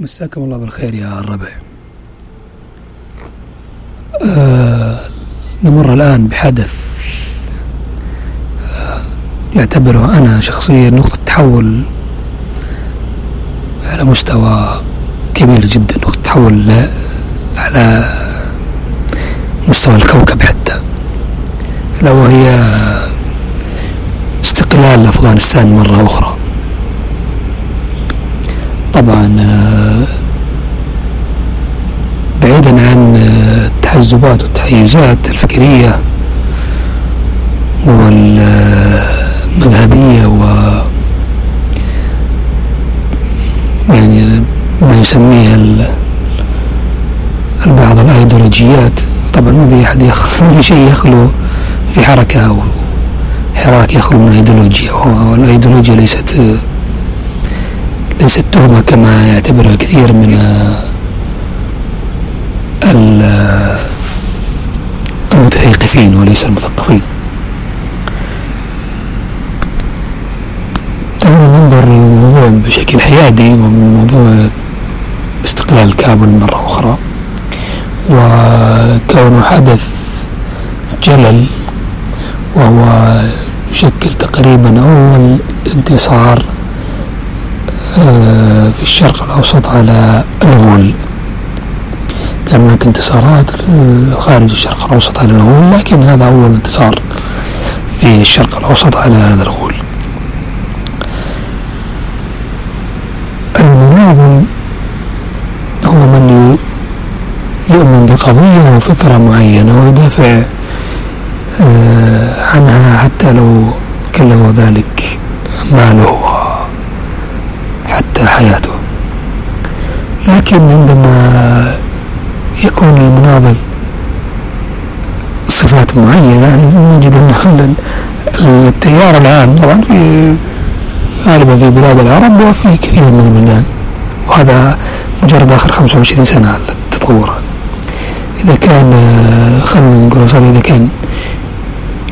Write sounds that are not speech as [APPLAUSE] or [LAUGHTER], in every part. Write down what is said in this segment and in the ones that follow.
مساكم الله بالخير يا الربع آه نمر الآن بحدث آه يعتبره أنا شخصيا نقطة تحول على مستوى كبير جدا نقطة تحول على مستوى الكوكب حتى. لو هي استقلال أفغانستان مرة أخرى. طبعا آه، بعيدا عن التحزبات والتحيزات الفكرية والمذهبية و يعني ما يسميها البعض الأيديولوجيات. طبعا ما في أحد يخلو في شيء يخلو في حركة أو حراك يخلو من أيديولوجيا والأيديولوجيا ليست ليست تهمة كما يعتبرها كثير من المتثقفين وليس المثقفين. تعالوا ننظر للموضوع بشكل حيادي موضوع استقلال كابل مرة أخرى وكونه حدث جلل وهو يشكل تقريبا أول انتصار في الشرق الأوسط على الغول كان هناك انتصارات خارج الشرق الأوسط على الغول لكن هذا أول انتصار في الشرق الأوسط على هذا الغول. المناضل هو من يؤمن بقضية وفكرة معينة ويدافع آه، عنها حتى لو كلف ذلك ماله. حتى حياته لكن عندما يكون المناضل صفات معينة نجد أن [LAUGHS] التيار العام طبعا في غالبا في بلاد العرب وفي كثير من البلدان وهذا مجرد آخر 25 سنة التطور إذا كان خلينا نقول إذا كان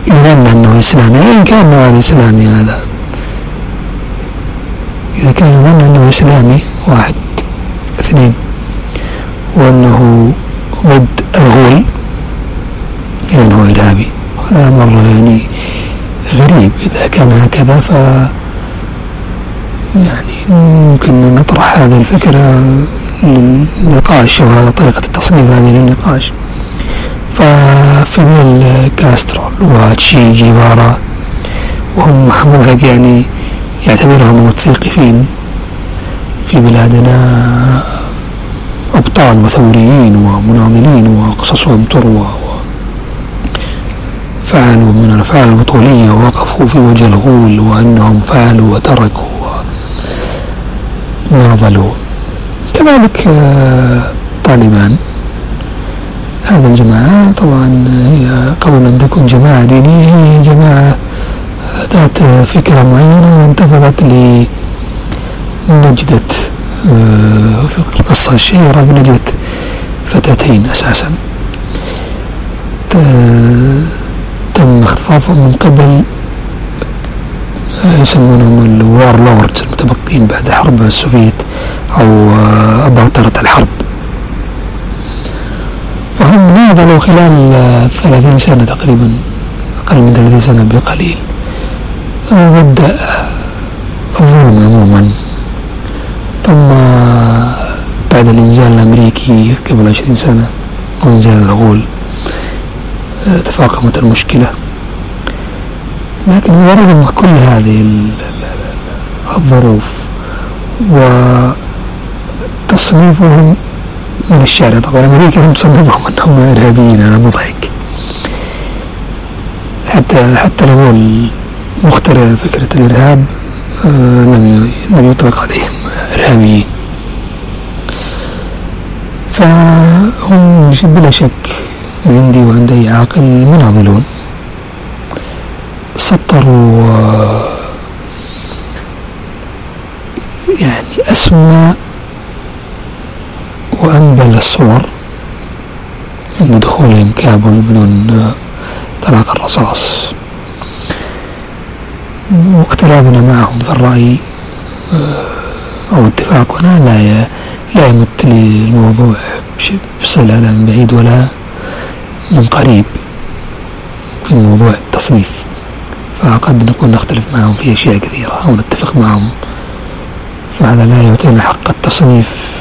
يظن أنه إسلامي أيا كان نوع الإسلامي هذا. إذا كان يظن أنه إسلامي واحد. اثنين. وأنه ضد الغول. إذا هو إرهابي هذا مرة يعني غريب. إذا كان هكذا ف يعني ممكن نطرح هذه الفكرة للنقاش وهذا طريقة التصنيف هذه للنقاش. ففيديل كاسترو وتشي جيفارا وهم ملحق يعني يعتبرهم متثقفين في بلادنا. أبطال وثوريين ومناضلين وقصصهم تروى فعلوا من الأفعال البطولية ووقفوا في وجه الغول وأنهم فعلوا وتركوا وناضلوا كذلك طالبان. هذه الجماعة طبعا هي قبل أن تكون جماعة دينية هي جماعة ذات فكرة معينة وانتفضت لنجدة آه، القصة الشهيرة بنجدة فتاتين أساسا. تم اختطافهم من قبل آه، يسمونهم الوار لوردز المتبقين بعد حرب السوفيت أو آه، أباطرة الحرب. فهم ناضلوا خلال ثلاثين سنة تقريبا أقل من ثلاثين سنة بقليل. ضد الظلم عموما. ثم بعد الإنزال الأمريكي قبل عشرين سنة وإنزال الغول تفاقمت المشكلة. لكن رغم كل هذه الظروف وتصنيفهم من الشارع. طبعا أمريكا هم تصنفهم أنهم إرهابيين أنا مضحك. حتى حتى لو مخترع فكرة الإرهاب آه، لم لم يطلق عليهم إرهابيين فهم بلا شك عندي وعند أي عاقل مناضلون سطروا آه، يعني أسمى وأنبل الصور عند دخولهم كابل بدون آه، طلاق الرصاص. واختلافنا معهم في الرأي آه، أو اتفاقنا لا لا يمت لي الموضوع بصلة لا من بعيد ولا من قريب في موضوع التصنيف. فقد نكون نختلف معهم في أشياء كثيرة أو نتفق معهم. فهذا لا يعطينا حق التصنيف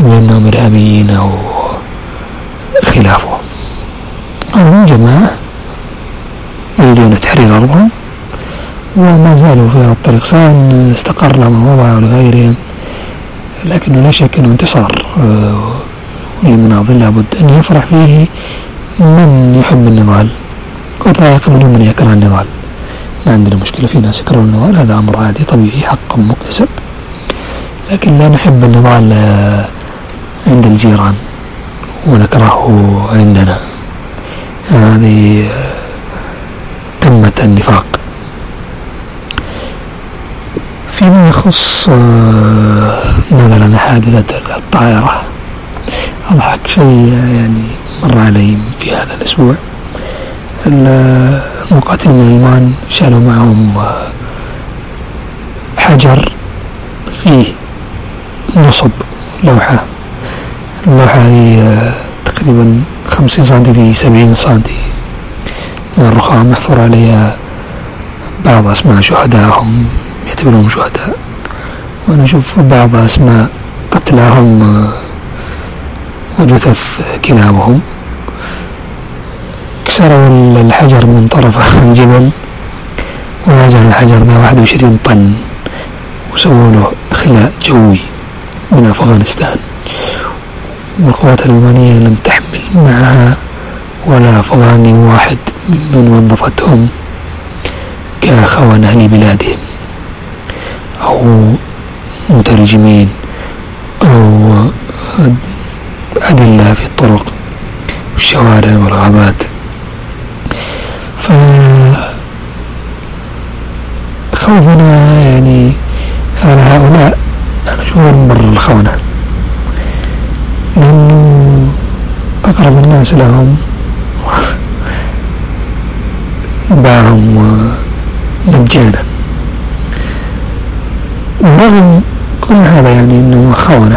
بأنهم إرهابيين أو خلافه هم جماعة يريدون تحرير أرضهم وما زالوا في هذا الطريق سواء استقر لهم الوضع أو لغيرهم لكنه لا شك أنه انتصار آه، للمناضل لابد أن يفرح فيه من يحب النضال. ولا يقبل من يكره النضال. ما عندنا مشكلة في ناس يكرهون النضال هذا أمر عادي طبيعي حق مكتسب. لكن لا نحب النضال آه، عند الجيران ونكرهه عندنا. هذه قمة النفاق. فيما يخص آه، مثلا حادثة الطائرة أضحك شيء يعني مر علي في هذا الأسبوع. المقاتلين من الإيمان شالوا معهم آه، حجر فيه نصب لوحة. اللوحة هذه آه، تقريبا خمسين سنتي في سبعين سنتي. من الرخام محفور عليها. بعض أسماء شهدائهم يعتبرهم شهداء. وأنا أشوف بعض أسماء قتلاهم وجثث كلابهم. كسروا الحجر من طرف الجبل ونزل الحجر ذا واحد وعشرين طن وسووا له إخلاء جوي من أفغانستان. والقوات الألمانية لم تحمل معها ولا أفغاني واحد. ممن وظفتهم كخونة لبلادهم أو مترجمين أو أدلة في الطرق والشوارع والغابات. فخوفنا يعني على هؤلاء أنا أشوف من بر الخونة. لأنه أقرب الناس لهم باعهم مجانا ورغم كل هذا يعني أنه خونة.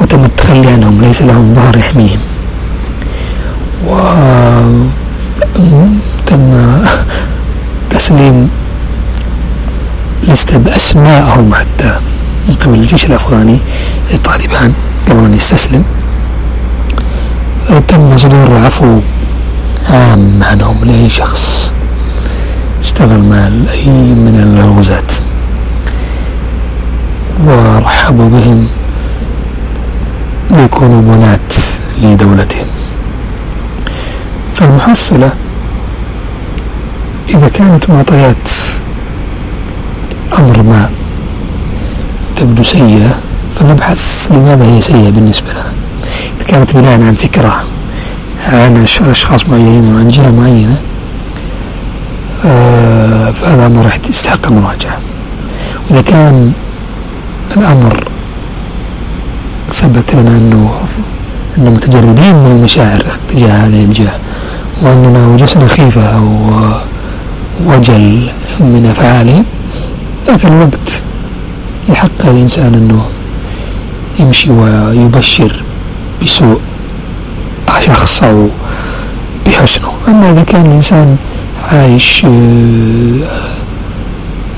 وتم التخلي عنهم ليس لهم ظهر يحميهم. وتم تسليم لست بأسمائهم حتى من قبل الجيش الأفغاني للطالبان قبل أن يستسلم. تم صدور عفو عام عنهم لأي شخص اشتغل مع أي من الغزاة ورحبوا بهم ليكونوا بنات لدولتهم. فالمحصلة إذا كانت معطيات أمر ما تبدو سيئة فنبحث لماذا هي سيئة بالنسبة لنا إذا كانت بناء عن فكرة عن أشخاص معينين وعن جهة معينة آه فهذا أمر يستحق المراجعة وإذا كان الأمر ثبت لنا أنه أنه متجردين من المشاعر تجاه هذه الجهة وأننا وجسنا خيفة أو وجل من أفعالهم ذاك الوقت يحق الإنسان أنه يمشي ويبشر بسوء. شخص أو بحسنه أما إذا كان الإنسان عايش آه،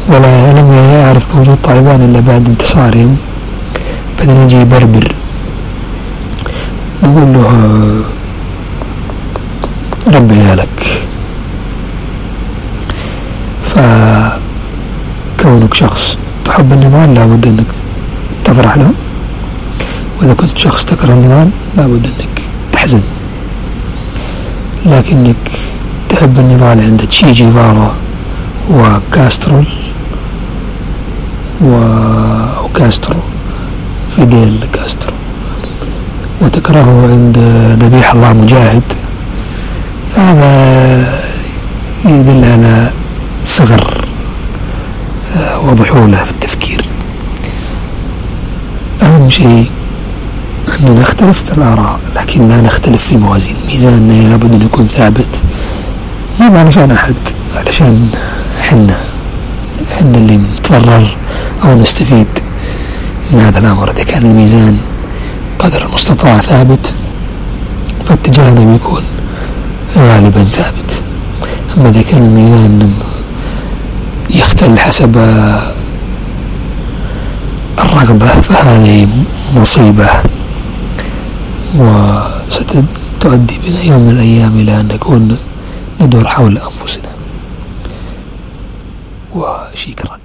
ولا لم يعرف بوجود طالبان إلا بعد انتصارهم بعدين يجي يبربر. نقول له آه، ربي لك فكونك شخص تحب النضال لابد إنك تفرح له. وإذا كنت شخص تكره النضال لابد إنك تحزن لكنك تحب النضال عند تشي جيفارا وكاسترول وكاسترو فيديل كاسترو. وتكرهه عند ذبيح الله مجاهد. فهذا يدل على صغر آه، وضحولة في التفكير. أهم شيء أن نختلف في الآراء لكن لا نختلف في الموازين. ميزاننا لابد أن يكون ثابت. مو علشان أحد علشان حنا حنا اللي نتضرر أو نستفيد من هذا الأمر. إذا كان الميزان قدر المستطاع ثابت فاتجاهنا بيكون غالبا ثابت. أما إذا كان الميزان يختل حسب الرغبة فهذه مصيبة. وستؤدي بنا يوم من الأيام إلى أن نكون ندور حول أنفسنا. وشكرا.